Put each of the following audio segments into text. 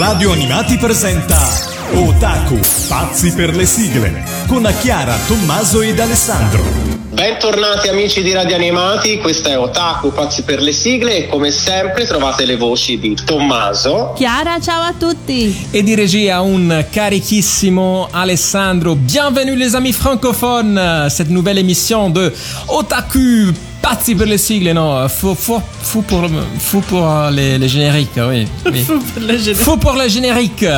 Radio Animati presenta Otaku, pazzi per le sigle, con Chiara, Tommaso ed Alessandro. Bentornati amici di Radio Animati, questa è Otaku, pazzi per le sigle e come sempre trovate le voci di Tommaso. Chiara, ciao a tutti. Et di regia un carichissimo Alessandro. Bienvenue les amis francophones, cette nouvelle émission de Otaku pazzi per le sigle, no, fou, fou, fou pour, fou pour les, les génériques, oui. oui. Fou per le générique. Fou pour le générique.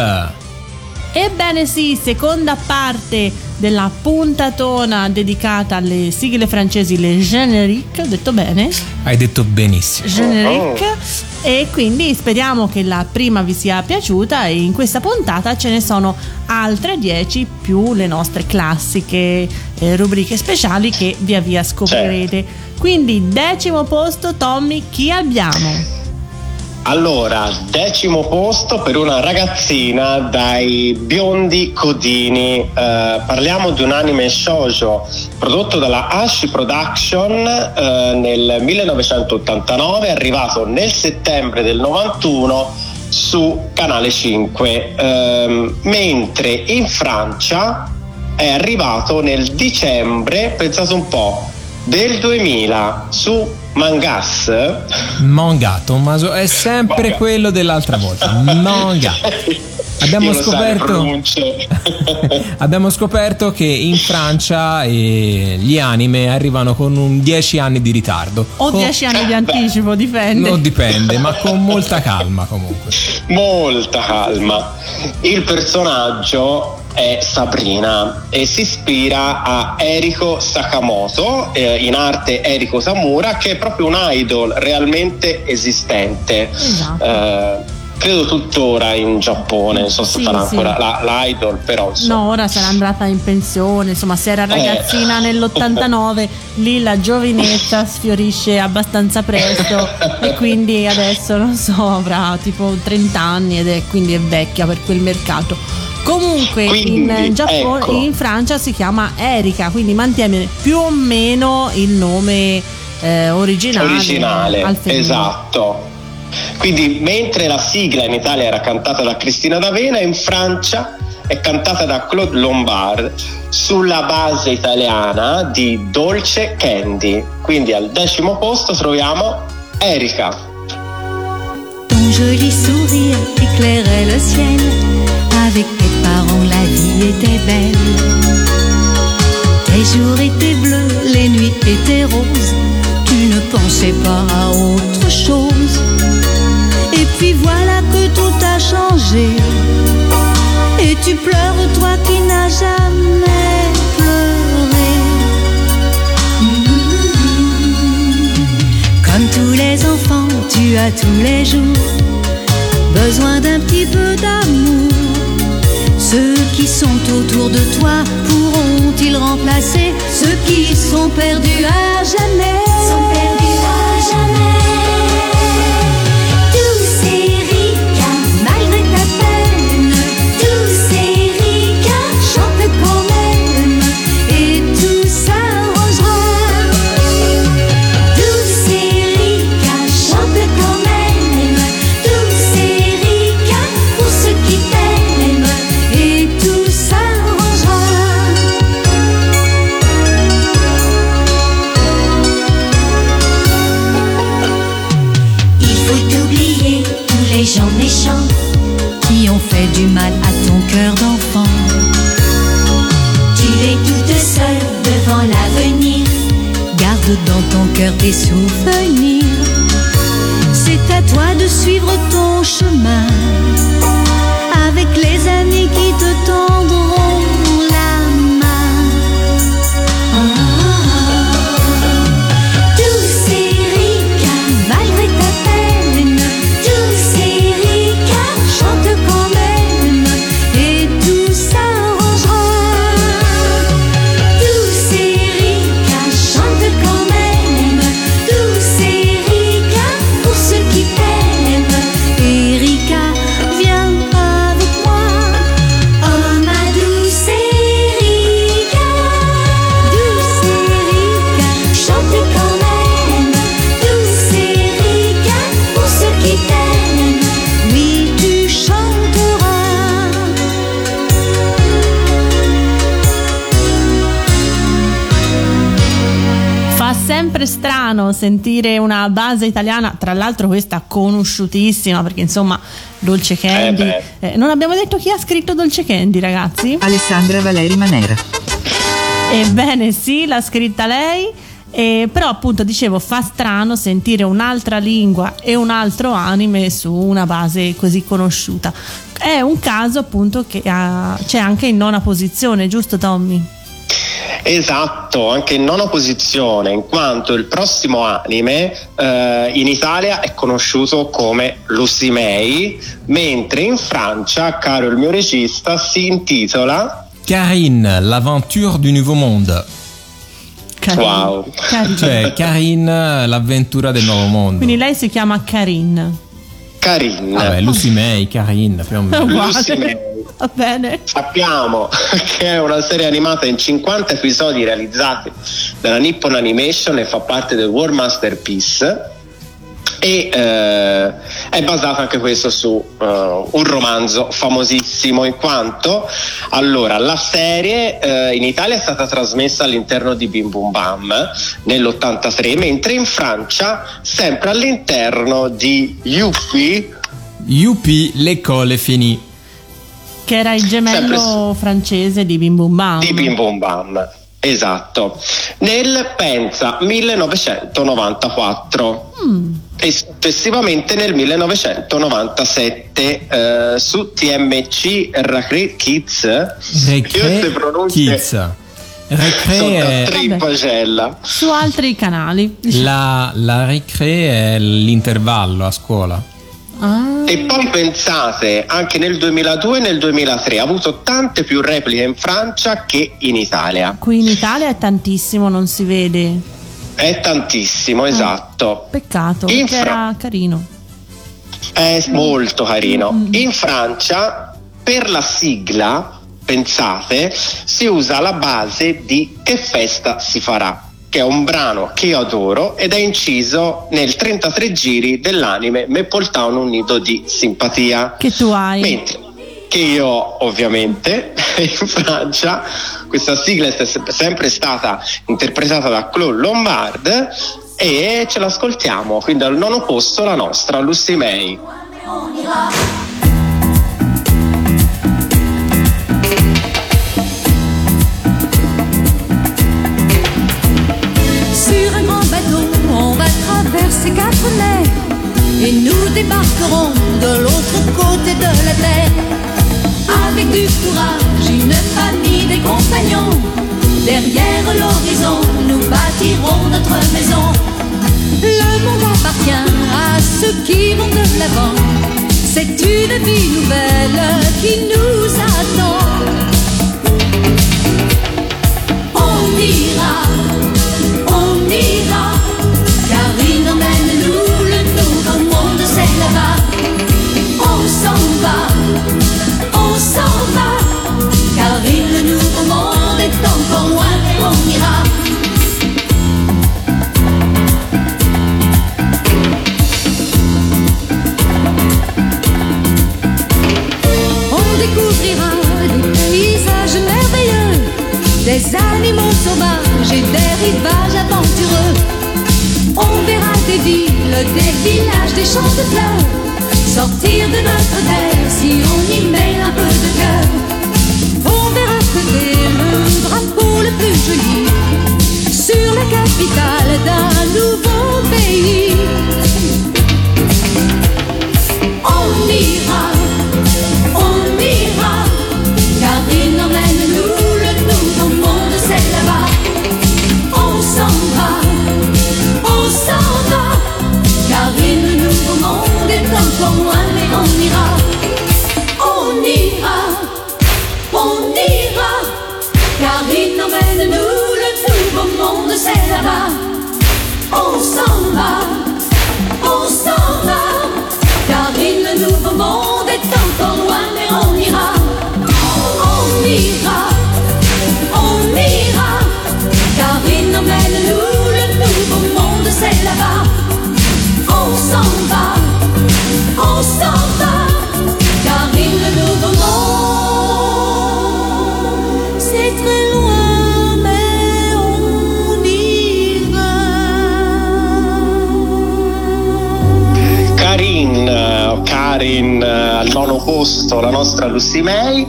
Ebbene sì, seconda parte della puntatona dedicata alle sigle francesi, le génériques, ho detto bene? Hai detto benissimo. Générique. E quindi speriamo che la prima vi sia piaciuta e in questa puntata ce ne sono altre 10 più le nostre classiche eh, rubriche speciali che via via scoprirete. Quindi decimo posto Tommy, chi abbiamo? Allora, decimo posto per una ragazzina dai biondi codini. Eh, parliamo di un anime shoujo prodotto dalla Ashi Production eh, nel 1989, arrivato nel settembre del 91 su Canale 5, ehm, mentre in Francia è arrivato nel dicembre, pensate un po', del 2000 su Mangas. Manga, Tommaso, è sempre Manga. quello dell'altra volta. Manga. Abbiamo scoperto, abbiamo scoperto che in Francia eh, gli anime arrivano con un 10 anni di ritardo. O Con- 10 anni di anticipo, dipende. Non dipende, ma con molta calma comunque. Molta calma. Il personaggio è Sabrina e si ispira a Eriko Sakamoto, eh, in arte Eriko Samura, che è proprio un idol realmente esistente. Esatto. Eh, credo tuttora in Giappone, non so se Sì, farà sì. ancora la- l'idol, però insomma. No, ora sarà andata in pensione, insomma, se era ragazzina nell'89, lì la giovinezza sfiorisce abbastanza presto e quindi adesso, non so, avrà tipo 30 anni ed è quindi è vecchia per quel mercato. Comunque Quindi, in Giappone, ecco. in Francia si chiama Erika, quindi mantiene più o meno il nome eh, originale, originale, esatto. Quindi mentre la sigla in Italia era cantata da Cristina D'Avena, in Francia è cantata da Claude Lombard sulla base italiana di Dolce Candy. Quindi al decimo posto troviamo Erika. Ton joli sourire éclairait le ciel. La vie était belle. Tes jours étaient bleus, les nuits étaient roses. Tu ne pensais pas à autre chose. Et puis voilà que tout a changé. Et tu pleures, toi qui n'as jamais pleuré. Comme tous les enfants, tu as tous les jours besoin d'un petit peu d'amour. Ceux qui sont autour de toi pourront-ils remplacer ceux qui sont perdus à jamais? Sont perdus à jamais. Fait du mal à ton cœur d'enfant. Tu es toute seule devant l'avenir. Garde dans ton cœur tes souvenirs. C'est à toi de suivre ton chemin. Strano sentire una base italiana, tra l'altro questa conosciutissima perché insomma Dolce Candy. Eh Eh, non abbiamo detto chi ha scritto Dolce Candy, ragazzi? Alessandra Valeri Manera. Ebbene sì, l'ha scritta lei. eh, però appunto dicevo fa strano sentire un'altra lingua e un altro anime su una base così conosciuta è un caso appunto che ha- c'è anche in nona posizione giusto Tommy? Esatto, anche in nona posizione, in quanto il prossimo anime eh, in Italia è conosciuto come Lucy May, mentre in Francia, caro il mio regista, si intitola Karine, l'aventure du nouveau monde. Carino. Wow. Carino. Cioè, Karine, l'avventura del nuovo mondo. quindi lei si chiama Karin Karin. Vabbè, Lucy May, Karine, più o meno. Lucy May. Va bene Sappiamo che è una serie animata in 50 episodi realizzati dalla Nippon Animation e fa parte del World Masterpiece e eh, è basato anche questo su eh, un romanzo famosissimo in quanto allora la serie eh, in Italia è stata trasmessa all'interno di Bim Bum Bam nell'83 mentre in Francia sempre all'interno di Yuppie Youpi, l'école finie. Che era il gemello Sempre francese di Bim Bum Bam di Bim Bum Bam. Esatto, nel pensa 1994 e successivamente nel 1997 eh, su TMC Racre Kids. Pronunce Kids. Da è... su altri canali La, la recré è l'intervallo a scuola. Ah, E poi pensate, anche nel 2002 e nel 2003 ha avuto tante più repliche in Francia che in Italia. qui in Italia è tantissimo non si vede È tantissimo, esatto. peccato In perché Fra- era carino È molto carino. In Francia, per la sigla, pensate, si usa la base di Che festa si farà, che è un brano che io adoro ed è inciso nel 33 giri dell'anime Maple Town un nido di simpatia. che tu hai Mentre che io ovviamente in Francia questa sigla è se- sempre stata interpretata da Claude Lombard e ce l'ascoltiamo, quindi al nono posto la nostra Lucy May. Traverser quatre mers et nous débarquerons de l'autre côté de la terre. Avec du courage, une famille, des compagnons. Derrière l'horizon, nous bâtirons notre maison. Le monde appartient à ceux qui vont de l'avant. C'est une vie nouvelle qui nous attend. On ira, on ira, car il emmène-nous le nouveau monde, c'est là-bas. On s'en va, on s'en va, car il, le nouveau monde est encore loin, mais on ira. On découvrira des paysages merveilleux, des animaux sauvages et des rivages aventureux. On verra des villes, des villages, des champs de fleurs. Sortir de notre terre si on y met un peu de cœur. On verra flotter le drapeau le plus joli sur la capitale d'un nouveau pays. On ira, on ira, car il nous monde est encore loin, mais on ira. On ira, on ira, car il emmène nous le nouveau monde, c'est là-bas. On s'en va, on s'en va, car il, le nouveau monde est encore loin, mais on ira. On ira, on ira, car il emmène nous le nouveau monde, c'est là-bas. On s'en va, on oh, eh, al nono posto, la nostra Lucy May.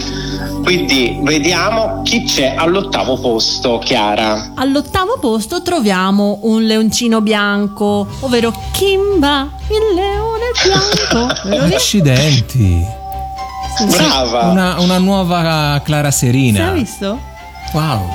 Quindi vediamo chi c'è all'ottavo posto, Chiara. All'ottavo posto troviamo un leoncino bianco, ovvero Kimba il leone bianco. Accidenti. Brava! Una, una nuova Clara Serina. Hai visto? Wow.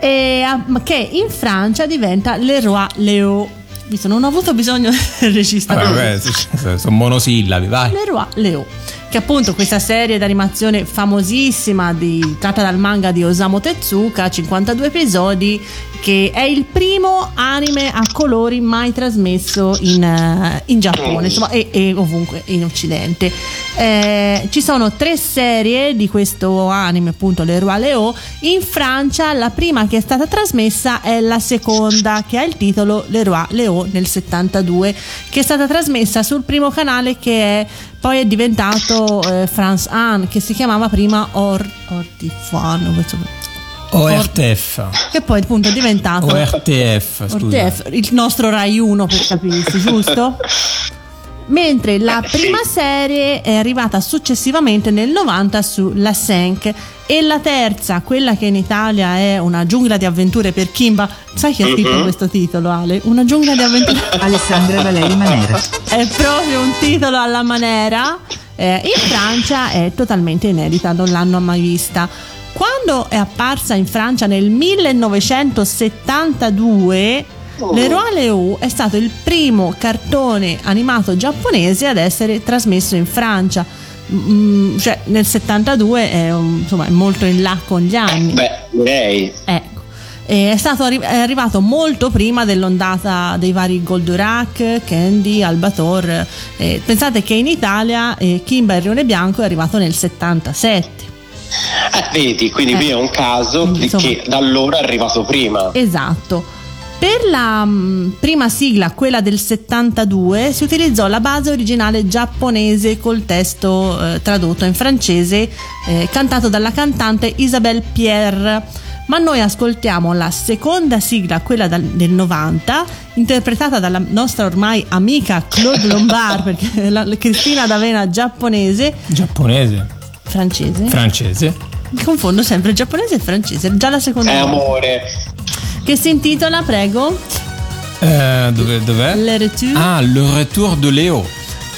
E, ah, che in Francia diventa Leroy Leo. Visto, non ho avuto bisogno del regista. Vabbè, vabbè, sono monosillabi, vai. Leroy Leo che appunto questa serie d'animazione famosissima di, tratta dal manga di Osamu Tezuka, 52 episodi, che è il primo anime a colori mai trasmesso in, uh, in Giappone insomma, e, e, ovunque in Occidente. Eh, ci sono tre serie di questo anime, appunto Le Roi Leo. In Francia la prima che è stata trasmessa è la seconda, che ha il titolo Le Roi Leo nel 72, che è stata trasmessa sul primo canale che è poi è diventato eh, France Anne che si chiamava prima Or, Ortifano ORTF che poi appunto è diventato ORTF, ORTF il nostro Rai 1 per capirsi giusto? mentre la eh, prima sì. serie è arrivata successivamente nel 90 su La 5 e la terza, quella che in Italia è una giungla di avventure per Kimba, sai chi ha scritto Mhm. questo titolo Ale? Una giungla di avventure Alessandra Valeri Manera. è proprio un titolo alla manera. Eh, in Francia è totalmente inedita, non l'hanno mai vista. Quando è apparsa in Francia nel 1972, Leroy Leo è stato il primo cartone animato giapponese ad essere trasmesso in Francia. Mm, cioè nel 72 è, un- insomma, è molto in là con gli anni. Beh, direi. Ecco. E È, stato è arrivato molto prima dell'ondata dei vari Goldorak, Candy, Albator. Eh, pensate che in Italia eh, Kimba il Rione Bianco è arrivato nel 77. Eh, vedi, quindi Eh. qui è un caso insomma- che da allora è arrivato prima. Esatto. Per la mh, prima sigla, quella del 72, si utilizzò la base originale giapponese col testo eh, tradotto in francese, eh, cantato dalla cantante Isabelle Pierre. Ma noi ascoltiamo la seconda sigla, quella dal- del 90, interpretata dalla nostra ormai amica Claude Lombard, perché la, la Cristina D'Avena giapponese, Giapponese, francese. francese. Mi confondo sempre giapponese e francese, già la seconda È volta. amore. Che si intitola, prego, Eh, dove, dov'è? Le Retour, Ah, Le Retour de Léo.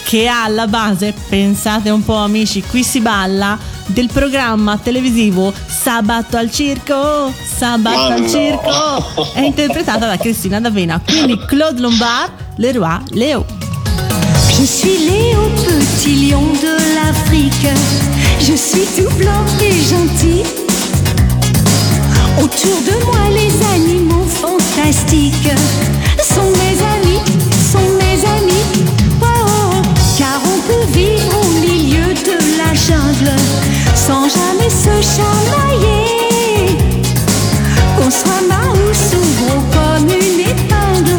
che ha alla base, pensate un po' amici, qui si balla, del programma televisivo Sabato al circo, Sabato Ma al no. circo, è interpretata da Cristina D'Avena, quindi Claude Lombard, Leroy Leo. Je suis Léo, petit lion de l'Afrique. Je suis tout blanc et gentil. Autour de moi, les animaux fantastiques sont mes amis, sont mes amis. Oh, oh, car on peut vivre au milieu de la jungle sans jamais se chamailler. Qu'on soit Maus ou gros comme une épingle,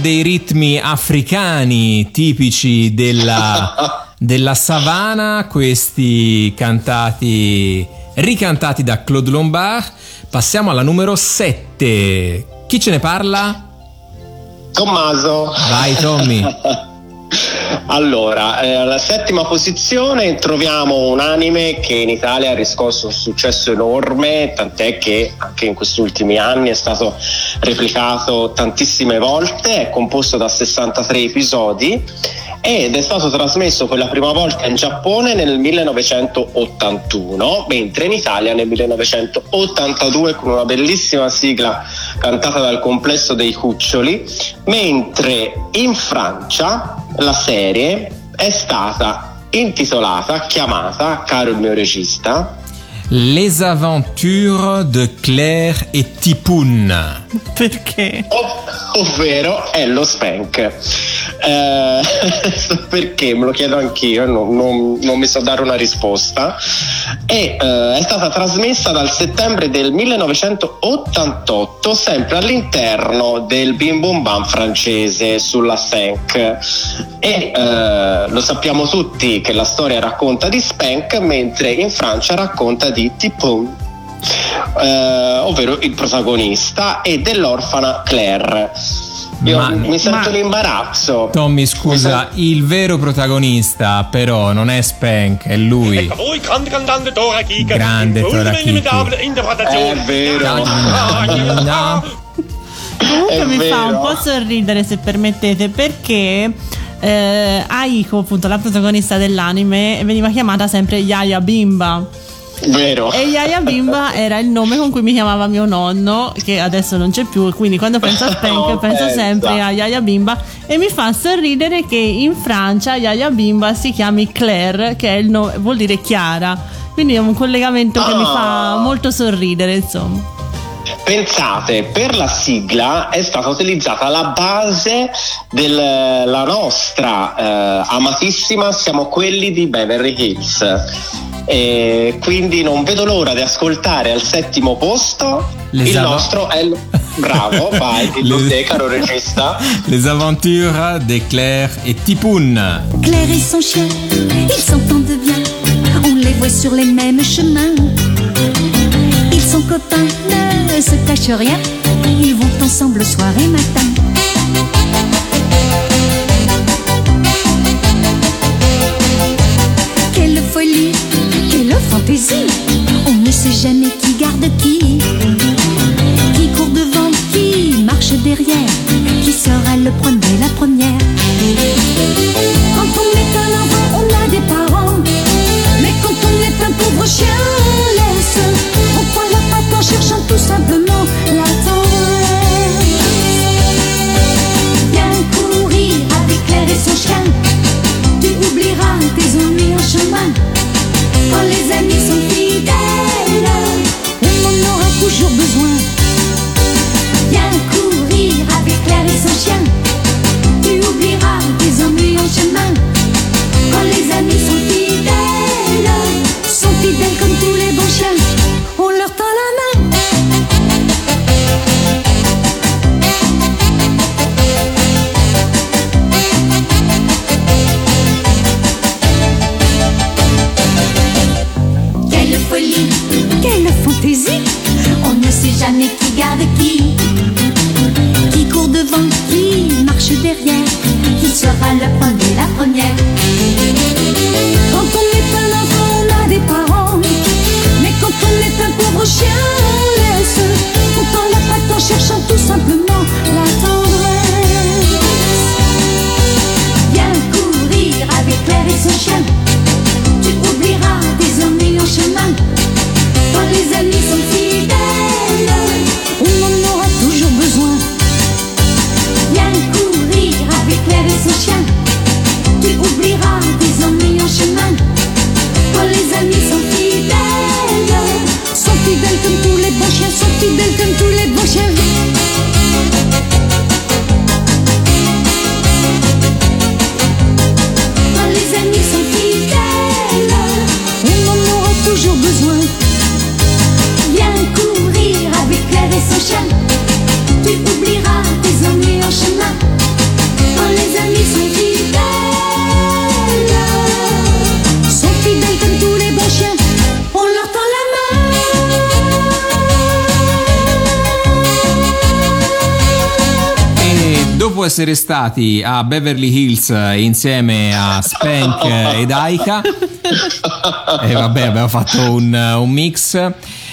dei ritmi africani tipici della, della savana, questi cantati, ricantati da Claude Lombard. Passiamo alla numero 7. Chi ce ne parla? Tommaso. Vai Tommy. Allora, eh, alla settima posizione troviamo un anime che in Italia ha riscosso un successo enorme, tant'è che anche in questi ultimi anni è stato replicato tantissime volte, è composto da 63 episodi ed è stato trasmesso per la prima volta in Giappone nel 1981, mentre in Italia nel 1982 con una bellissima sigla cantata dal complesso dei Cuccioli, mentre in Francia la serie è stata intitolata, chiamata, caro il mio regista, Les aventures de Claire et Tipoun. Perché? ov- ovvero è lo Spank. Eh, perché me lo chiedo anch'io, non, non- non mi so dare una risposta. E eh, è stata trasmessa dal settembre del 1988, sempre all'interno del Bim Bum Bam francese sulla Spank. E eh, lo sappiamo tutti che la storia racconta di Spank, mentre in Francia racconta di Tipoun eh, ovvero il protagonista, e dell'orfana Claire. Io Ma- mi sento ma- in imbarazzo. Tommy, scusa, il vero protagonista però non è Spank, è lui. Voi grande cantante Dora Kika. Grande Dora Kiki. È interpretazione. vero. Comunque È mi fa un po' sorridere se permettete perché eh, Aiko, appunto la protagonista dell'anime, veniva chiamata sempre Yaya Bimba. Vero. E Yaya Bimba era il nome con cui mi chiamava mio nonno, che adesso non c'è più, quindi quando penso a Spank Oh, penso pensa. sempre a Yaya Bimba e mi fa sorridere che in Francia Yaya Bimba si chiami Claire, che è il nome, vuol dire Chiara. Quindi è un collegamento che mi fa Ah. molto sorridere, insomma. Pensate, per la sigla è stata utilizzata la base della nostra eh, amatissima Siamo quelli di Beverly Hills. E quindi non vedo l'ora di ascoltare al settimo posto Les il ava- nostro il- bravo, vai, dillo Les- te caro regista. Les aventures de Claire et Tipoun. Claire et son chien, ils s'entendent bien. On les voit sur les mêmes chemins. Ils sont copains, ne se cachent rien. Ils vont ensemble soir et matin. Quelle folie, quelle fantaisie. On ne sait jamais qui garde qui. Qui court devant, qui marche derrière. Qui sera le premier, la première. Quand on est un enfant, on a des parents. Mais quand on est un pauvre chien, cherchant tout simplement la tendresse. Viens courir avec Claire et son chien. Tu oublieras tes ennuis en chemin. Quand les amis sont fidèles, on en aura toujours besoin. Viens courir avec Claire et son chien. Essere stati a Beverly Hills insieme a Spank ed Aika. E vabbè, abbiamo fatto un, un mix.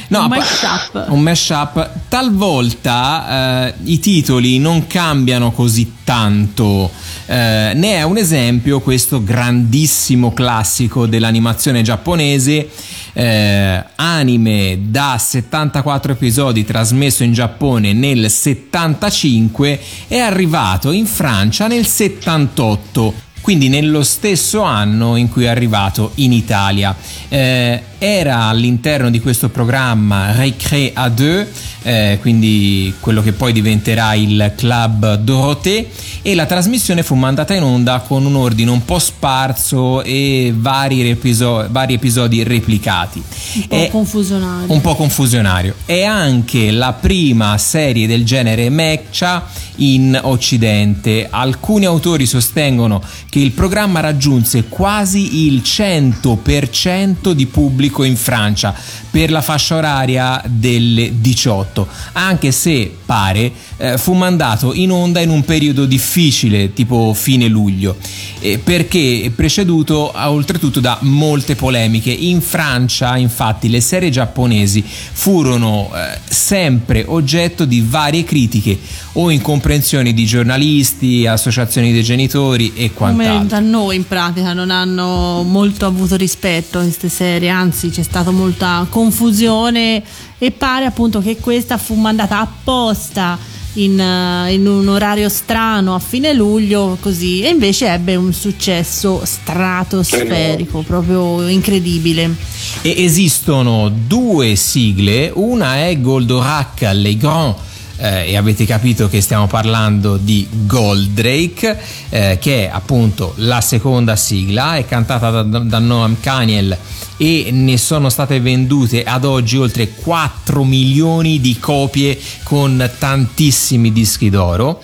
No, Un mashup. un mashup. Talvolta eh, i titoli non cambiano così tanto. Eh, ne è un esempio questo grandissimo classico dell'animazione giapponese. Eh, anime da 74 episodi trasmesso in Giappone nel 75 è arrivato in Francia nel 78 quindi nello stesso anno in cui è arrivato in Italia. Eh, era all'interno di questo programma Récré à deux, eh, quindi quello che poi diventerà il Club Dorothée, e la trasmissione fu mandata in onda con un ordine un po' sparso e vari, episo- vari episodi replicati. Un po' È- confusionario. un po' confusionario. È anche la prima serie del genere Mecha in Occidente. Alcuni autori sostengono che il programma raggiunse quasi il 100% di pubblico in Francia per la fascia oraria delle 18, anche se pare eh, fu mandato in onda in un periodo difficile, tipo fine luglio, eh, perché preceduto oltretutto da molte polemiche. In Francia, infatti, le serie giapponesi furono eh, sempre oggetto di varie critiche o incomprensioni di giornalisti, associazioni dei genitori e Come quant'altro. da noi in pratica non hanno molto avuto rispetto queste serie, anzi c'è stata molta confusione e pare appunto che questa fu mandata apposta in, eh, in un orario strano a fine luglio così e invece ebbe un successo stratosferico, proprio incredibile. E esistono due sigle, una è Goldorak Les Grands. eh, e avete capito che stiamo parlando di Goldrake, eh, che è appunto la seconda sigla, è cantata da, da Noam Kaniel e ne sono state vendute ad oggi oltre 4 milioni di copie con tantissimi dischi d'oro.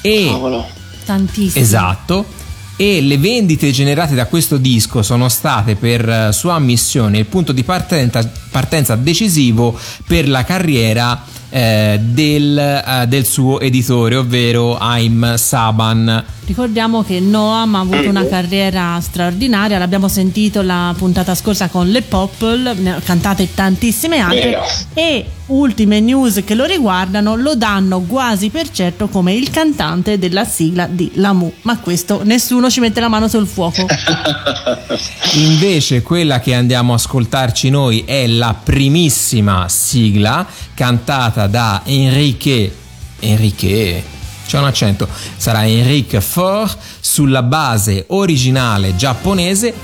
E Cavolo. Tantissimo. Esatto. E le vendite generate da questo disco sono state per eh, sua ammissione il punto di partenza, partenza decisivo per la carriera eh, del, eh, del suo editore, ovvero Haim Saban. Ricordiamo che Noam ha avuto una carriera straordinaria, l'abbiamo sentito la puntata scorsa con Le Popple, ne ha cantate tantissime altre e ultime news che lo riguardano lo danno quasi per certo come il cantante della sigla di Lamu, ma questo nessuno ci mette la mano sul fuoco. Invece quella che andiamo a ascoltarci noi è la primissima sigla cantata da Enrique Enrique? C'è un accento. Sarà Enrique Faure sulla base originale giapponese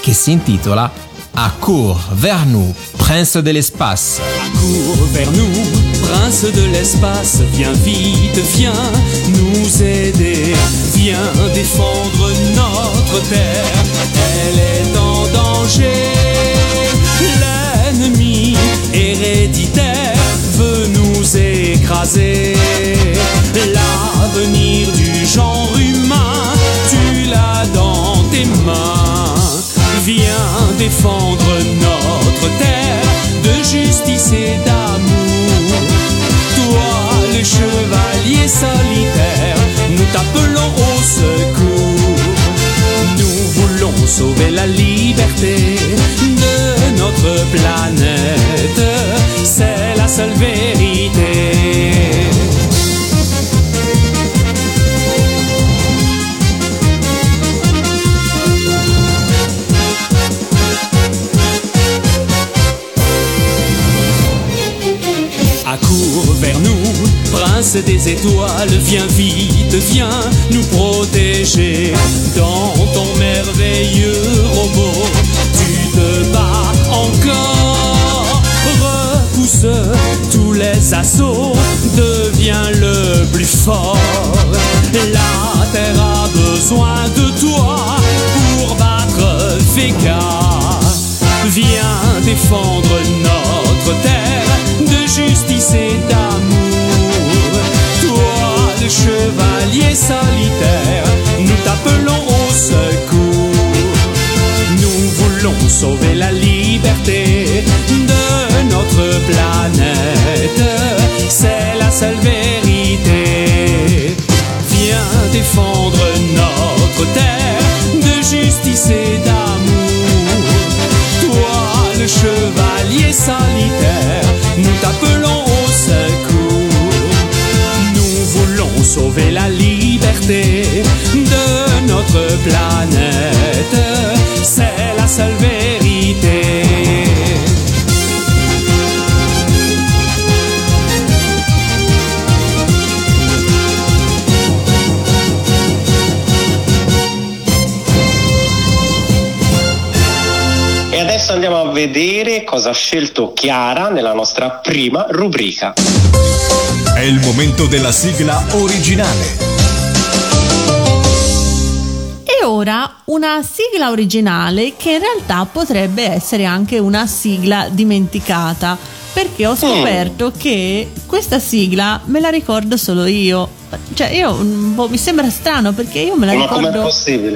che si intitola A court vers nous prince de l'espace. Cours vers nous, prince de l'espace, viens vite, viens nous aider, viens défendre notre terre, elle est en danger. L'ennemi héréditaire veut nous écraser. L'avenir du genre humain, tu l'as dans tes mains. Viens défendre notre terre de justice et d'amour. Toi, le chevalier solitaire, nous t'appelons au secours. Nous voulons sauver la liberté notre planète. C'est la seule vérité. Accours vers nous, prince des étoiles, viens vite, viens nous protéger. Dans ton merveilleux robot, tu te bats encore. Repousse tous les assauts, deviens le plus fort. La terre a besoin de toi pour battre Vega. Viens défendre notre terre de justice et d'amour. Toi, le chevalier solitaire, sauver la liberté de notre planète. C'est la seule vérité. Viens défendre notre terre de justice et d'amour. Toi, le chevalier solitaire, nous t'appelons au secours. Nous voulons sauver la liberté de notre planète. Vedere cosa ha scelto Chiara nella nostra prima rubrica. È il momento della sigla originale. E ora una sigla originale che in realtà potrebbe essere anche una sigla dimenticata, perché ho scoperto che questa sigla me la ricordo solo io. Cioè, io un po' mi sembra strano perché io me la Ma ricordo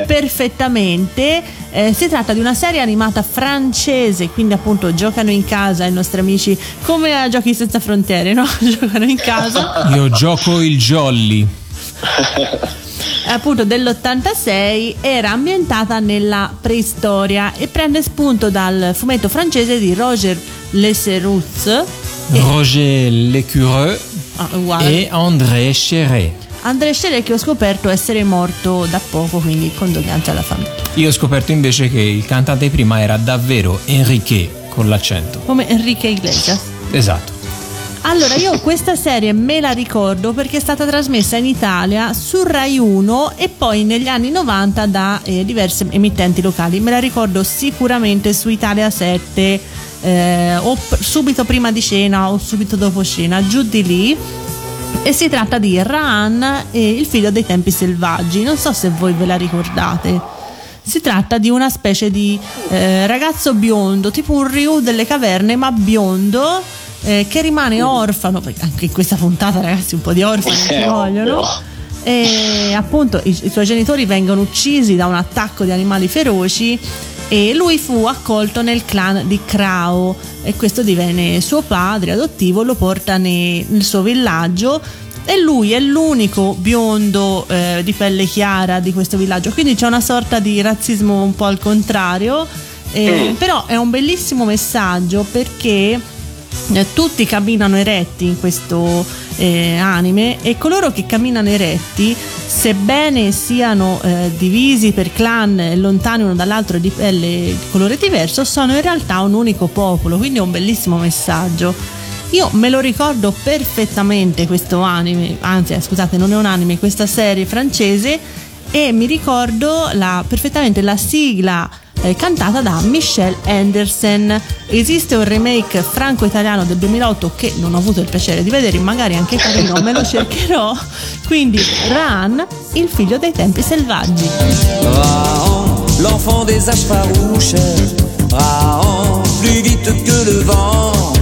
perfettamente. Eh, si tratta di una serie animata francese, quindi appunto giocano in casa i nostri amici come a Giochi senza frontiere, no? giocano in casa. Io gioco il jolly. appunto dell'86 era ambientata nella preistoria e prende spunto dal fumetto francese di Roger Leserutz e, Roger Lecureux ah, e André Chéret. André Chéret che ho scoperto essere morto da poco quindi condoglianze alla famiglia Io ho scoperto invece che il cantante prima era davvero Enrique con l'accento. come Enrique Iglesias Esatto. Allora io questa serie me la ricordo perché è stata trasmessa in Italia su Rai 1 e poi negli anni 90 da eh, diverse emittenti locali. Me la ricordo sicuramente su Italia 7 eh, o p- subito prima di cena o subito dopo cena giù di lì. E si tratta di Raan e il figlio dei tempi selvaggi. Non so se voi ve la ricordate. Si tratta di una specie di eh, ragazzo biondo, tipo un Ryu delle caverne, ma biondo, eh, che rimane orfano, perché anche in questa puntata ragazzi un po' di orfani ci Eh, vogliono. ovvio. E appunto i, i suoi genitori vengono uccisi da un attacco di animali feroci e lui fu accolto nel clan di Krao e questo divenne suo padre adottivo, lo porta ne- nel suo villaggio e lui è l'unico biondo eh, di pelle chiara di questo villaggio, quindi c'è una sorta di razzismo un po' al contrario, eh, però è un bellissimo messaggio perché eh, tutti camminano eretti in questo eh, anime e coloro che camminano eretti, sebbene siano eh, divisi per clan lontani uno dall'altro di pelle di colore diverso, sono in realtà un unico popolo, quindi è un bellissimo messaggio. Io me lo ricordo perfettamente questo anime, anzi eh, scusate non è un anime, questa serie francese e mi ricordo la- perfettamente la sigla eh, cantata da Michelle Anderson. Esiste un remake franco-italiano del 2008 che non ho avuto il piacere di vedere, magari anche carino, me lo cercherò. Quindi Ran, il figlio dei tempi selvaggi. Rahan, l'enfant des âges farouches. Rahan, plus vite que le vent,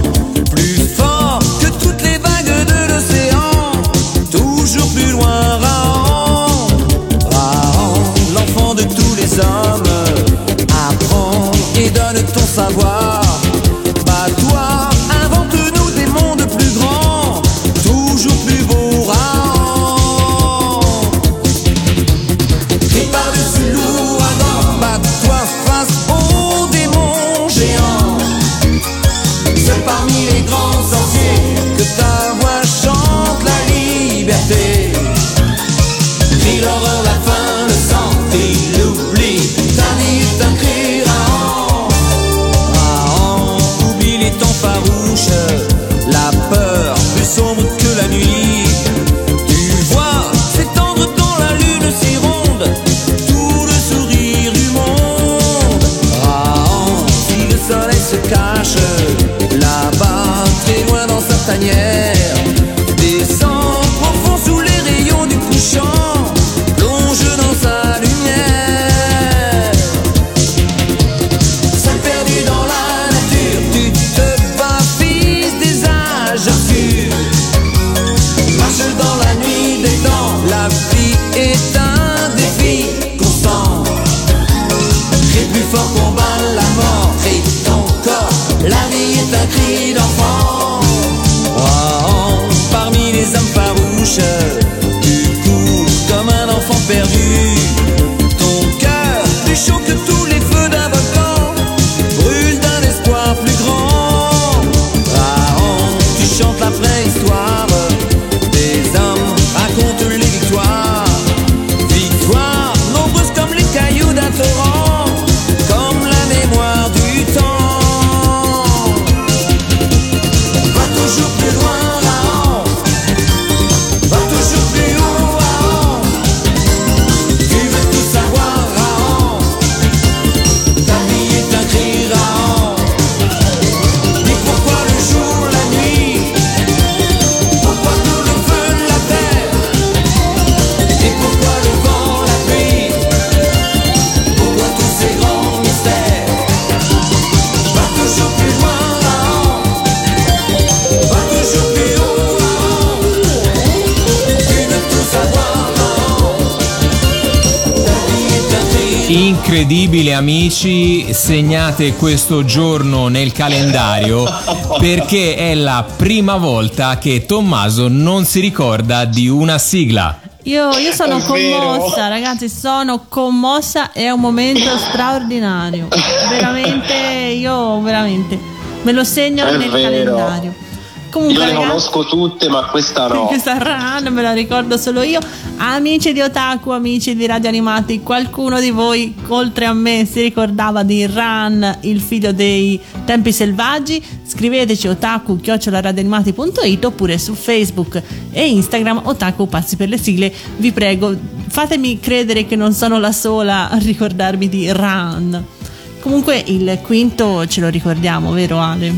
Incredibile amici, segnate questo giorno nel calendario perché è la prima volta che Tommaso non si ricorda di una sigla. Io, io sono commossa, ragazzi, sono commossa, è un momento straordinario. Veramente, io veramente me lo segno È nel vero. calendario. Io Comunque, le ragazzi, conosco tutte, ma questa no. questa run me la ricordo solo io. Amici di Otaku, amici di Radio Animati, qualcuno di voi, oltre a me, si ricordava di Run, il figlio dei tempi selvaggi? Scriveteci otaku radioanimati.it oppure su Facebook e Instagram otaku pazzi per le sigle. Vi prego, fatemi credere che non sono la sola a ricordarmi di Run. Comunque il quinto ce lo ricordiamo, vero Ale?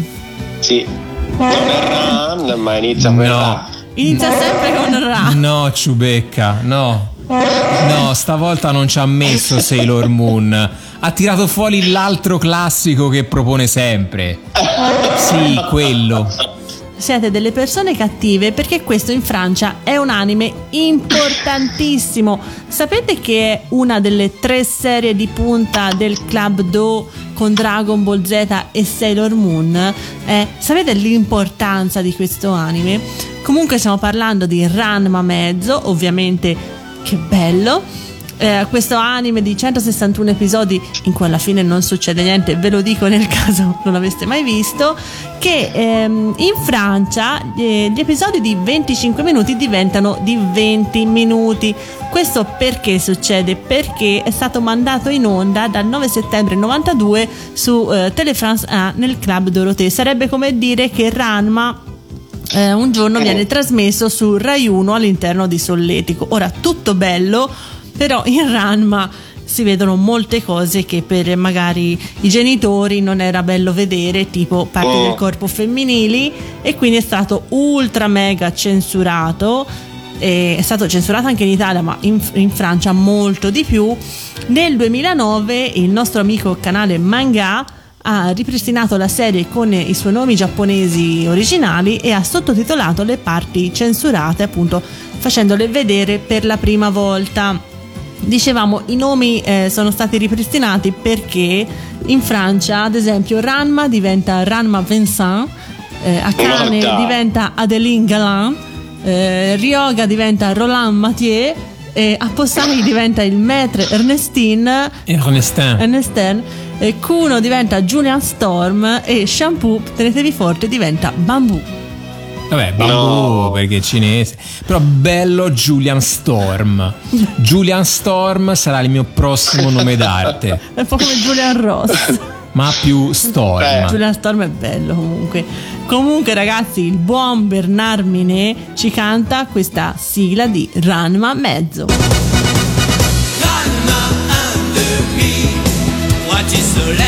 Sì. È run, ma inizia per No. run. Inizia sempre con Run. No, Ciubecca, no. No, stavolta non ci ha messo Sailor Moon. Ha tirato fuori l'altro classico che propone sempre. Sì, quello. Siete delle persone cattive perché questo in Francia è un anime importantissimo. Sapete che è una delle tre serie di punta del Club Do con Dragon Ball Z e Sailor Moon? Eh, sapete l'importanza di questo anime? Comunque stiamo parlando di Ranma mezzo, ovviamente che bello. Eh, questo anime di 161 episodi in cui alla fine non succede niente, ve lo dico nel caso non l'aveste mai visto, che ehm, in Francia eh, gli episodi di 25 minuti diventano di 20 minuti. Questo perché succede? Perché è stato mandato in onda dal 9 settembre 92 su eh, Tele France 1 nel Club Dorothée. Sarebbe come dire che Ranma eh, un giorno viene trasmesso su Rai 1 all'interno di Solletico. Ora, tutto bello, però in Ranma si vedono molte cose che per magari i genitori non era bello vedere, tipo parti Oh. del corpo femminili, e quindi è stato ultra mega censurato. È stato censurato anche in Italia, ma in, in Francia molto di più. Nel 2009 il nostro amico canale Manga ha ripristinato la serie con i suoi nomi giapponesi originali e ha sottotitolato le parti censurate, appunto facendole vedere per la prima volta. Dicevamo, i nomi eh, sono stati ripristinati perché in Francia, ad esempio, Ranma diventa Ranma Vincent, eh, Akane Guarda. diventa Adeline Galin, eh, Ryoga diventa Roland Mathieu, e Aposai diventa il maître Ernestine Ernestin. Ernestine, eh, Kuno diventa Julian Storm e Shampoo, tenetevi forte, diventa Bamboo. Vabbè, bambù No. perché è cinese. Però bello Julian Storm. Julian Storm sarà il mio prossimo nome d'arte. È un po' come Julian Ross. Ma più Storm. Beh. Julian Storm è bello comunque. Comunque ragazzi, il buon Bernard Minet ci canta questa sigla di Ranma Mezzo. Ranma un demi, moitié soleil et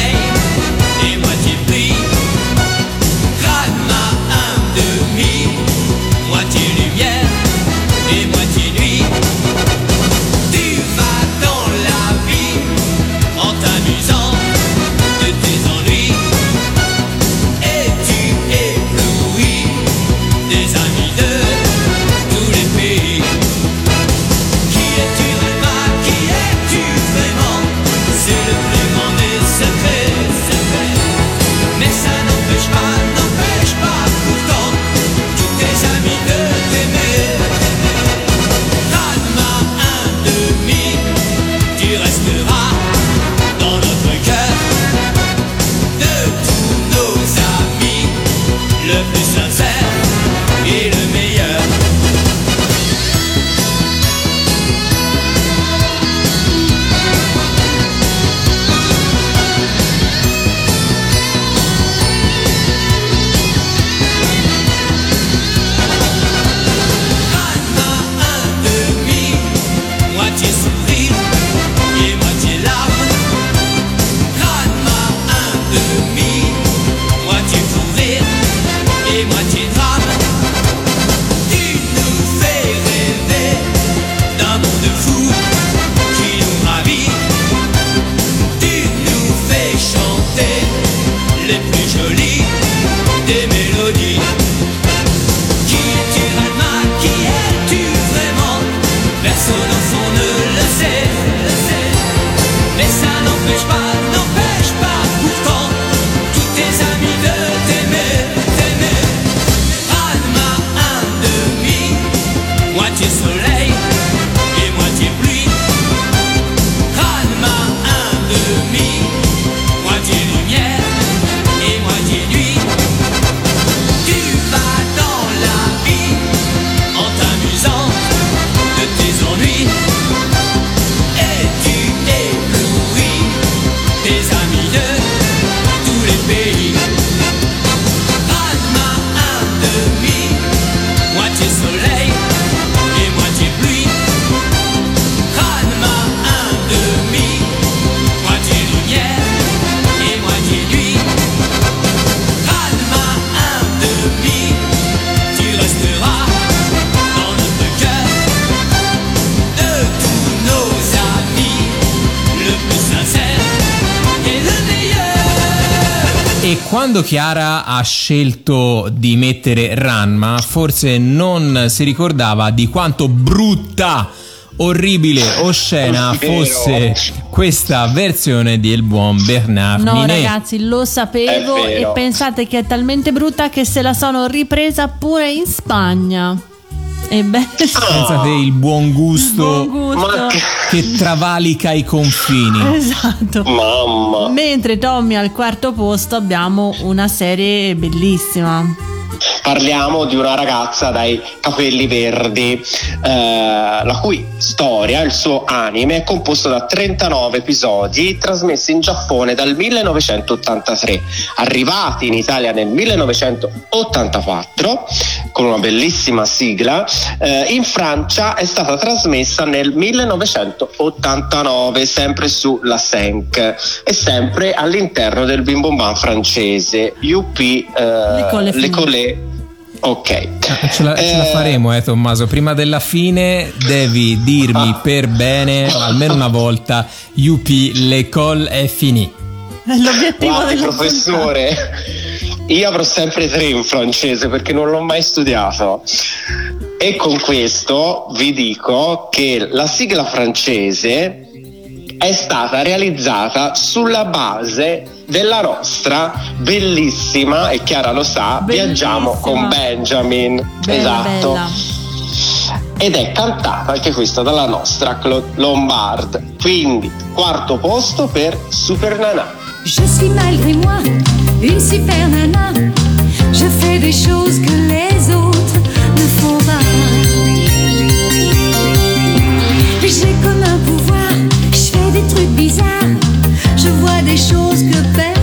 quando Chiara ha scelto di mettere Ranma, forse non si ricordava di quanto brutta, orribile, oscena fosse questa versione del buon Bernard No, Minet. ragazzi, lo sapevo e pensate che è talmente brutta che se la sono ripresa pure in Spagna. Ebbene, Pensate il buon gusto buon gusto. Che- che travalica i confini. Esatto. Mamma. Mentre Tommy al quarto posto abbiamo una serie bellissima. Parliamo di una ragazza dai capelli verdi, eh, la cui storia, il suo anime, è composto da 39 episodi trasmessi in Giappone dal 1983, arrivati in Italia nel 1984 con una bellissima sigla. eh, in Francia è stata trasmessa nel 1989, sempre su La 5 e sempre all'interno del Bim Bom Bam francese UP eh, Le Collet. Ok. Ce la, ce la Eh, faremo, eh, Tommaso. Prima della fine devi dirmi per bene, almeno una volta, UP, l'école è finì. È l'obiettivo Guardi, della professore, io avrò sempre tre in francese perché non l'ho mai studiato. E con questo vi dico che la sigla francese è stata realizzata sulla base della nostra bellissima, e Chiara lo sa, Bellissima. viaggiamo con Benjamin. Bella, esatto. bella. Ed è cantata anche questa dalla nostra Claude Lombard. Quindi, quarto posto per Super Nana. Je suis malgré moi une super nana. Je fais des choses que les autres Je vois des choses que personne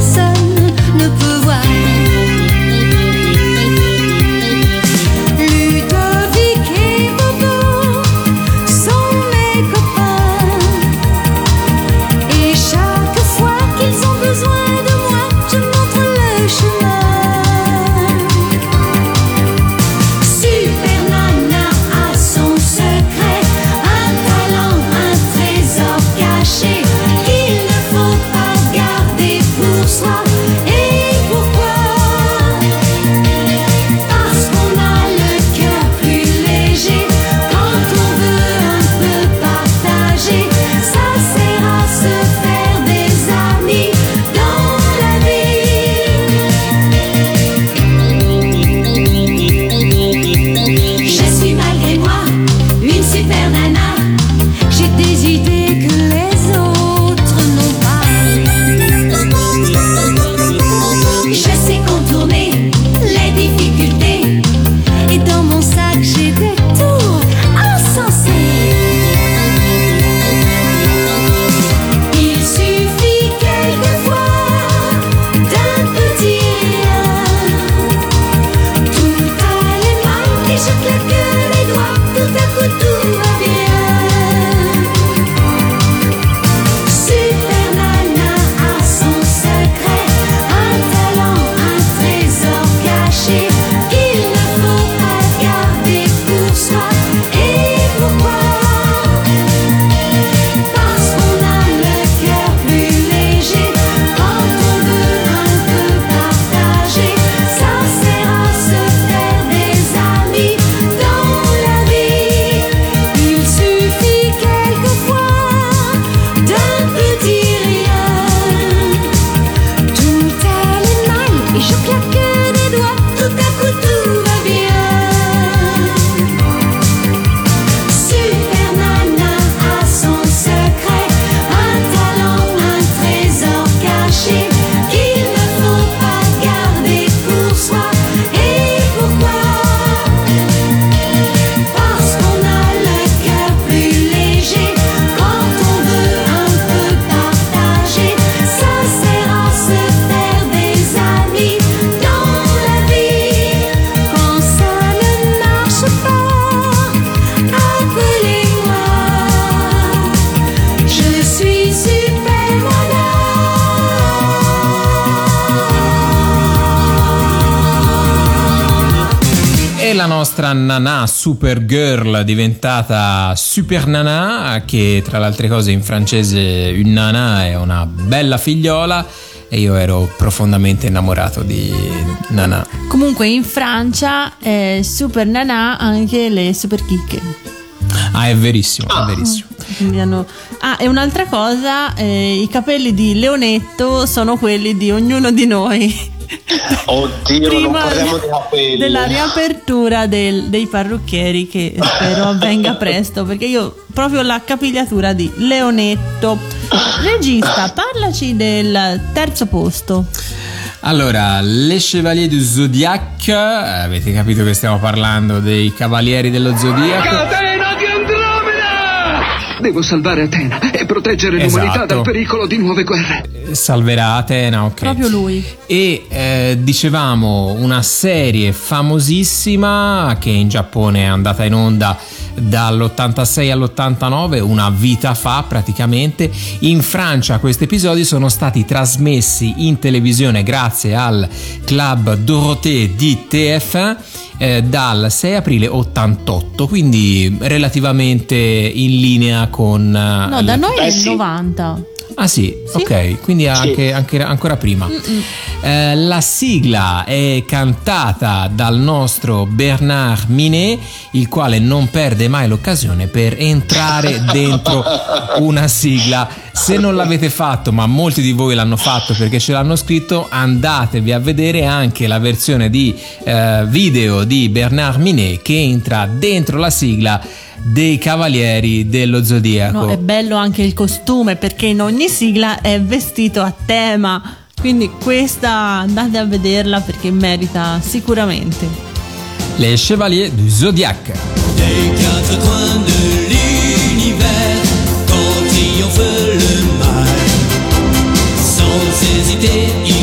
Supergirl diventata Super Nana, che tra le altre cose in francese un Nana è una bella figliola e io ero profondamente innamorato di Nana. Comunque in Francia è super nanà anche le super chicche. Ah, è verissimo, è verissimo. Quindi hanno- Ah, e un'altra cosa, eh, i capelli di Leonetto sono quelli di ognuno di noi. Oddio, non parliamo di capelli. della riapertura del- dei parrucchieri che spero avvenga presto perché io proprio la capigliatura di Leonetto regista parlaci del terzo posto Allora, Les Chevaliers du Zodiac, avete capito che stiamo parlando dei Cavalieri dello Zodiaco? Devo salvare Atena e proteggere Esatto. l'umanità dal pericolo di nuove guerre. Salverà Atena, ok. proprio lui E eh, dicevamo una serie famosissima che in Giappone è andata in onda dall'86 all'89, una vita fa praticamente. In Francia questi episodi sono stati trasmessi in televisione grazie al club Dorothée di TF1 eh, dal 6 aprile 88, quindi relativamente in linea con... eh, no da noi è il sì. 90 Ah sì, ok, quindi anche, anche- ancora prima. Eh, la sigla è cantata dal nostro Bernard Minet, il quale non perde mai l'occasione per entrare dentro una sigla. Se non l'avete fatto, ma molti di voi l'hanno fatto perché ce l'hanno scritto, andatevi a vedere anche la versione di eh, video di Bernard Minet che entra dentro la sigla dei Cavalieri dello Zodiaco. no, è bello anche il costume perché in ogni sigla è vestito a tema quindi questa andate a vederla perché merita sicuramente Les Chevaliers du Zodiac. Des quatre coins de l'univers, quand triomphe le mal, sans hésiter,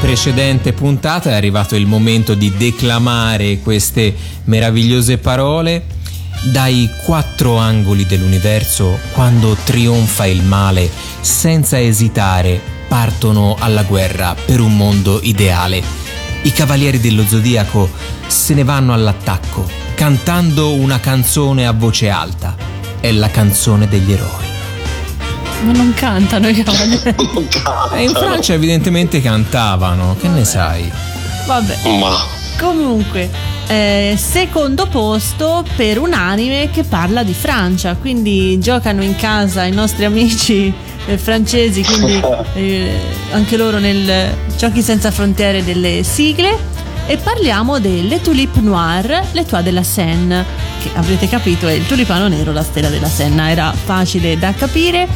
precedente puntata è arrivato il momento di declamare queste meravigliose parole dai quattro angoli dell'universo quando trionfa il male senza esitare partono alla guerra per un mondo ideale. I cavalieri dello zodiaco se ne vanno all'attacco cantando una canzone a voce alta. È la canzone degli eroi. Ma non cantano i cavalieri. E in Francia evidentemente cantavano, che ne sai? Vabbè. Ma Comunque, eh, secondo posto per un anime che parla di Francia, quindi giocano in casa i nostri amici eh, francesi, quindi eh, anche loro nel Giochi senza frontiere delle sigle. E parliamo delle Tulipe Noir, l'Etoile de la Seine, che avrete capito è il tulipano nero, la stella della Senna, era facile da capire.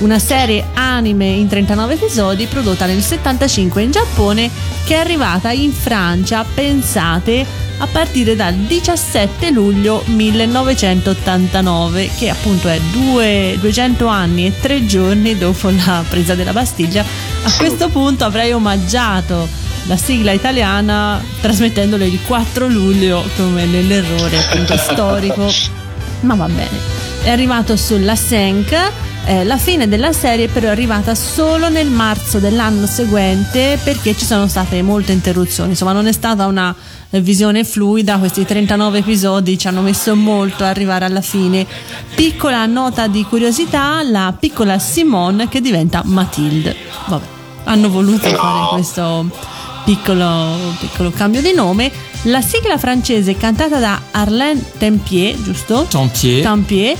Una serie anime in 39 episodi prodotta nel 75 in Giappone che è arrivata in Francia, pensate, a partire dal 17 luglio 1989, che appunto è due- 200 anni e 3 giorni dopo la presa della Bastiglia. A questo punto avrei omaggiato la sigla italiana trasmettendolo il 4 luglio come nell'errore appunto storico ma va bene. È arrivato sulla 5. Eh, la fine della serie però è arrivata solo nel marzo dell'anno seguente perché ci sono state molte interruzioni, insomma non è stata una eh, visione fluida, questi 39 episodi ci hanno messo molto a arrivare alla fine. Piccola nota di curiosità, la piccola Simone che diventa Mathilde. Vabbè, hanno voluto fare questo piccolo, piccolo cambio di nome. La sigla francese cantata da Arlène Tempier, giusto? Tempier. Tempier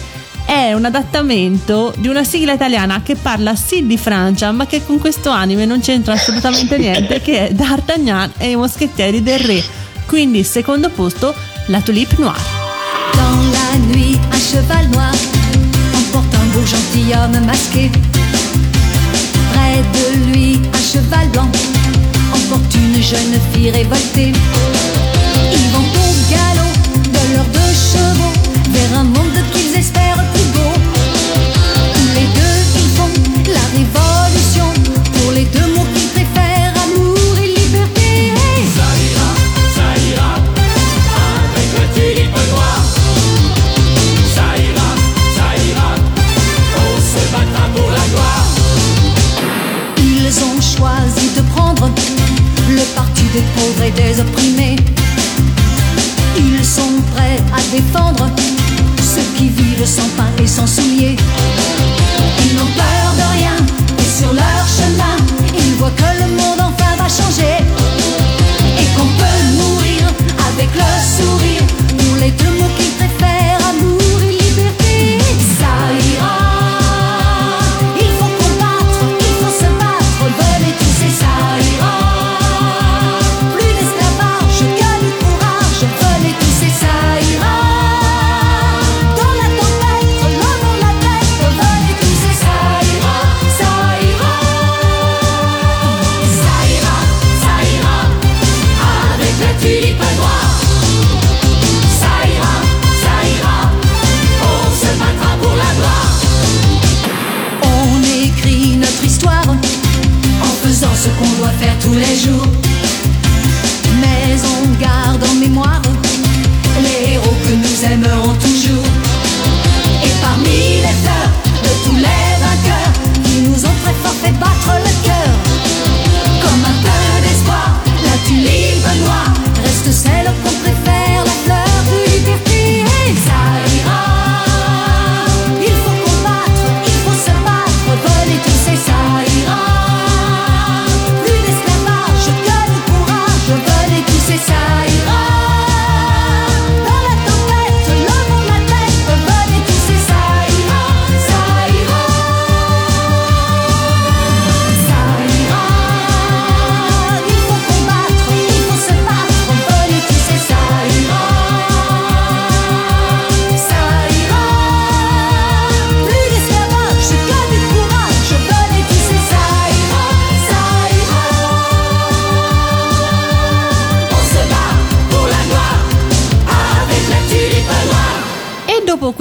è un adattamento di una sigla italiana che parla sì di Francia, ma che con questo anime non c'entra assolutamente niente, che è D'Artagnan e i moschettieri del re. Quindi, secondo posto, la Tulipe Noire. Dans la nuit, un cheval noir emporte un beau gentilhomme masqué. Près de lui, un cheval blanc emporte une jeune fille révoltée. Ils vont le parti des pauvres et des opprimés. Ils sont prêts à défendre ceux qui vivent sans pain et sans souliers. Ils n'ont peur de rien et sur leur chemin, ils voient que le monde enfin va changer. Et qu'on peut mourir avec le sourire pour les deux mots qu'ils préfèrent, ce qu'on doit faire tous les jours. Mais on garde en mémoire les héros que nous aimerons toujours. Et parmi les fleurs de tous les vainqueurs qui nous ont très fort fait battre le cœur, comme un peu d'espoir, la tulipe noire reste celle qu'on préfère, la fleur de liberté. Et ça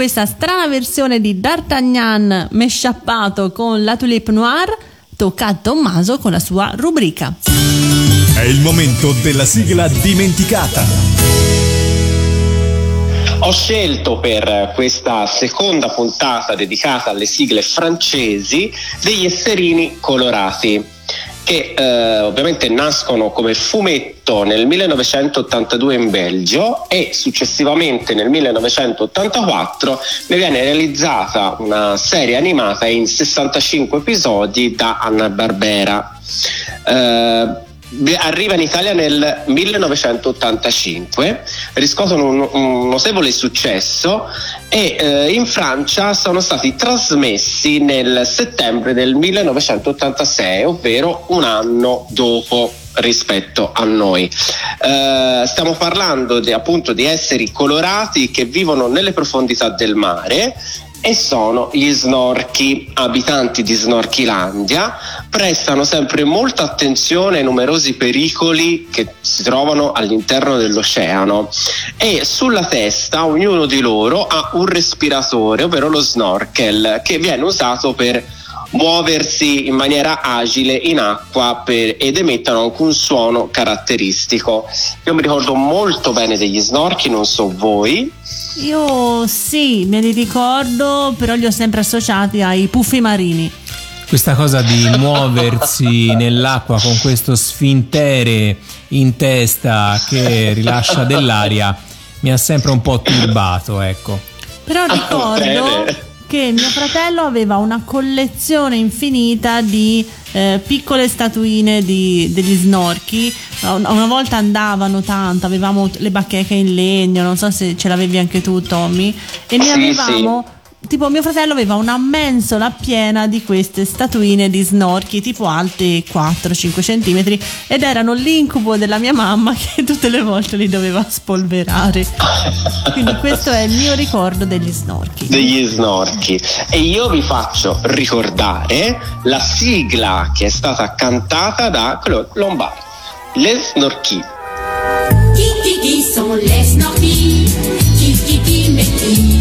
questa strana versione di D'Artagnan mesciappato con la Tulipe Noire, tocca a Tommaso con la sua rubrica. È il momento della sigla dimenticata. Ho scelto per questa seconda puntata dedicata alle sigle francesi degli esserini colorati. Che eh, ovviamente nascono come fumetto nel 1982 in Belgio e successivamente nel 1984 ne viene realizzata una serie animata in 65 episodi da Anna Barbera. Eh, arriva in Italia nel 1985, riscuotono un, un notevole successo e eh, in Francia sono stati trasmessi nel settembre del 1986, ovvero un anno dopo rispetto a noi. Eh, stiamo parlando di, appunto di esseri colorati che vivono nelle profondità del mare e sono gli snorchi, abitanti di Snorchilandia, prestano sempre molta attenzione ai numerosi pericoli che si trovano all'interno dell'oceano. E sulla testa ognuno di loro ha un respiratore, ovvero lo snorkel, che viene usato per muoversi in maniera agile in acqua per, ed emettono anche un suono caratteristico. Io mi ricordo molto bene degli snorchi, non so voi. Io sì, me li ricordo, però li ho sempre associati ai puffi marini. Questa cosa di muoversi nell'acqua con questo sfintere in testa che rilascia dell'aria mi ha sempre un po' turbato, ecco. Però ricordo che mio fratello aveva una collezione infinita di eh, piccole statuine di, degli snorchi. Una volta andavano tanto, avevamo le bacheche in legno, non so se ce l'avevi anche tu, Tommy, e ne sì, avevamo. Sì tipo mio fratello aveva una mensola piena di queste statuine di snorchi tipo alte 4-5 cm ed erano l'incubo della mia mamma che tutte le volte li doveva spolverare. Quindi questo è il mio ricordo degli snorchi. Degli snorchi. E io vi faccio ricordare la sigla che è stata cantata da Claude Lombard le snorchi. Chi chi chi sono le snorchi? Chi chi chi me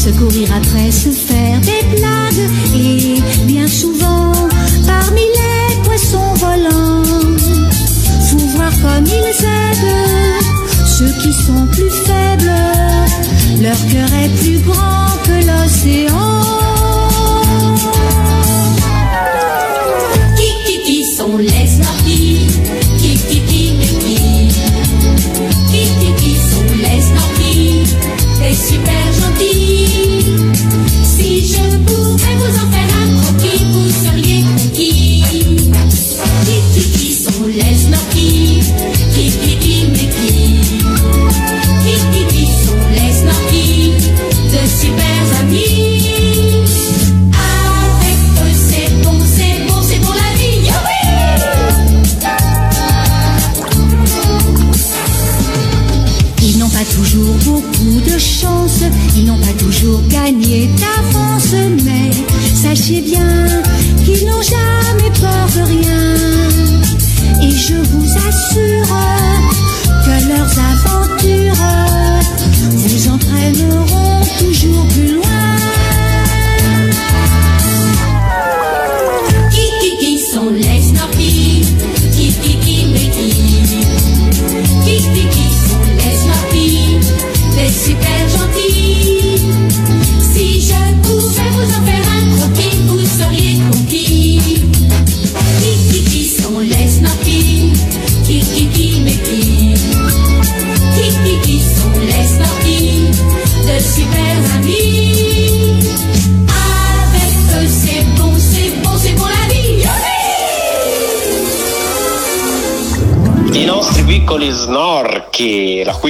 se courir après, se faire des blagues, et bien souvent parmi les poissons volants, faut voir comme ils aident ceux qui sont plus faibles, leur cœur est plus grand que l'océan.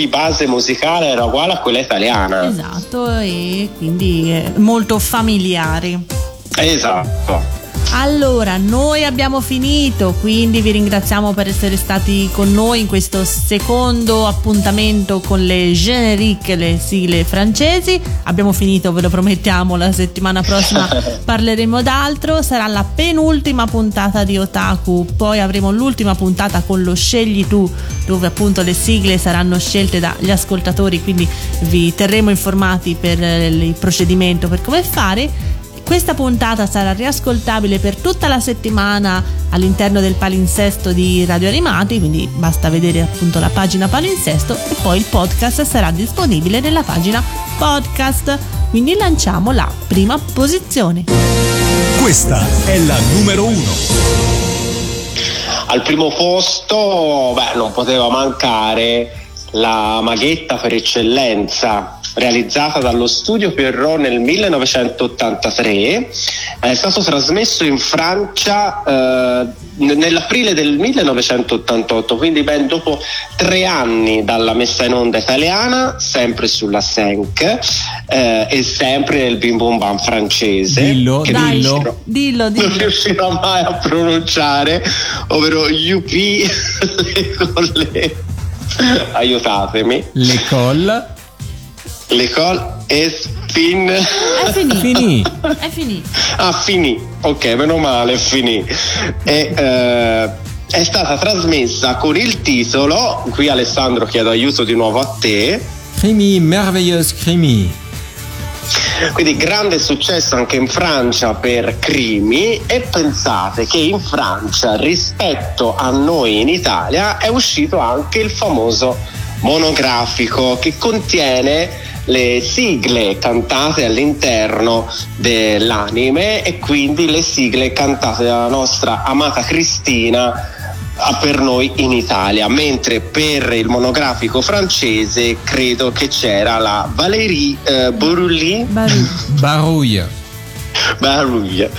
Base musicale era uguale a quella italiana. Esatto, e quindi molto familiari. Esatto. Allora, noi abbiamo finito, quindi vi ringraziamo per essere stati con noi in questo secondo appuntamento con le generiche, le sigle francesi. Abbiamo finito, ve lo promettiamo, la settimana prossima parleremo d'altro. Sarà la penultima puntata di Otaku, poi avremo l'ultima puntata con lo Scegli tu, dove appunto le sigle saranno scelte dagli ascoltatori, quindi vi terremo informati per il procedimento, per come fare. Questa puntata sarà riascoltabile per tutta la settimana all'interno del palinsesto di Radio Animati, quindi basta vedere appunto la pagina palinsesto e poi il podcast sarà disponibile nella pagina podcast. Quindi lanciamo la prima posizione. Questa è la numero uno. Al primo posto, beh, non poteva mancare la maghetta per eccellenza realizzata dallo studio Pierrot nel 1983, è stato trasmesso in Francia eh, nell'aprile del 1988, quindi ben dopo tre anni dalla messa in onda italiana, sempre sulla Senk eh, e sempre nel bim bum bam francese. Dillo, che Dai, non riuscirò- dillo, non dillo. riuscirò mai a pronunciare, ovvero UP l'école. Aiutatemi. L'école. L'école est fin. È finito. Fini. È finito. Ah, finì. Ok, meno male, finì. E, eh, è stata trasmessa con il titolo, qui Alessandro chiedo aiuto di nuovo a te, Crimi, merveilleuse crimi. Quindi grande successo anche in Francia per Crimi e pensate che in Francia rispetto a noi in Italia è uscito anche il famoso monografico che contiene le sigle cantate all'interno dell'anime e quindi le sigle cantate dalla nostra amata Cristina ah, per noi in Italia, mentre per il monografico francese credo che c'era la Valérie eh, Borulli Baru. Barouille. Barouille.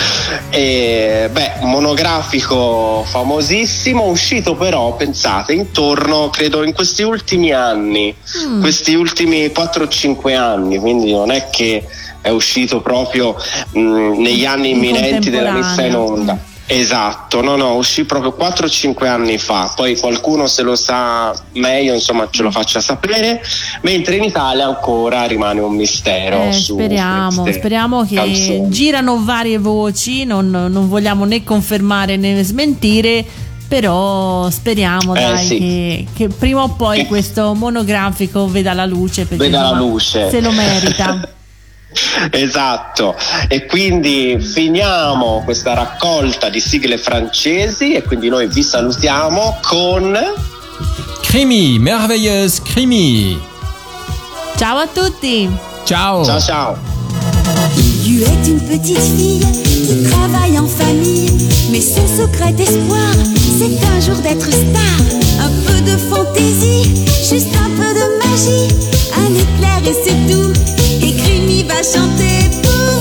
E, beh, monografico famosissimo, uscito però, pensate, intorno, credo, in questi ultimi anni, questi ultimi 4-5 anni, quindi non è che è uscito proprio mh, negli anni In imminenti della messa in onda. Esatto, no, no, uscì proprio 4-5 anni fa, poi qualcuno se lo sa meglio, insomma, ce lo faccia sapere, mentre in Italia ancora rimane un mistero. Eh, speriamo, speriamo che canzoni. girano varie voci, non, non vogliamo né confermare né smentire, però speriamo Eh, dai sì. che, che prima o poi questo monografico veda la luce perché Veda la insomma, luce. se lo merita. Esatto, e quindi finiamo questa raccolta di sigle francesi e quindi noi vi salutiamo con Crimi, merveilleuse crimi. Ciao a tutti! Ciao. ciao ciao. Y est une petite fille qui travaille en famille, mais son secret espoir, c'est un jour d'être star. Un peu de fantaisie, juste un peu de magie, un éclair et c'est tout. Et Crimi va chanter pour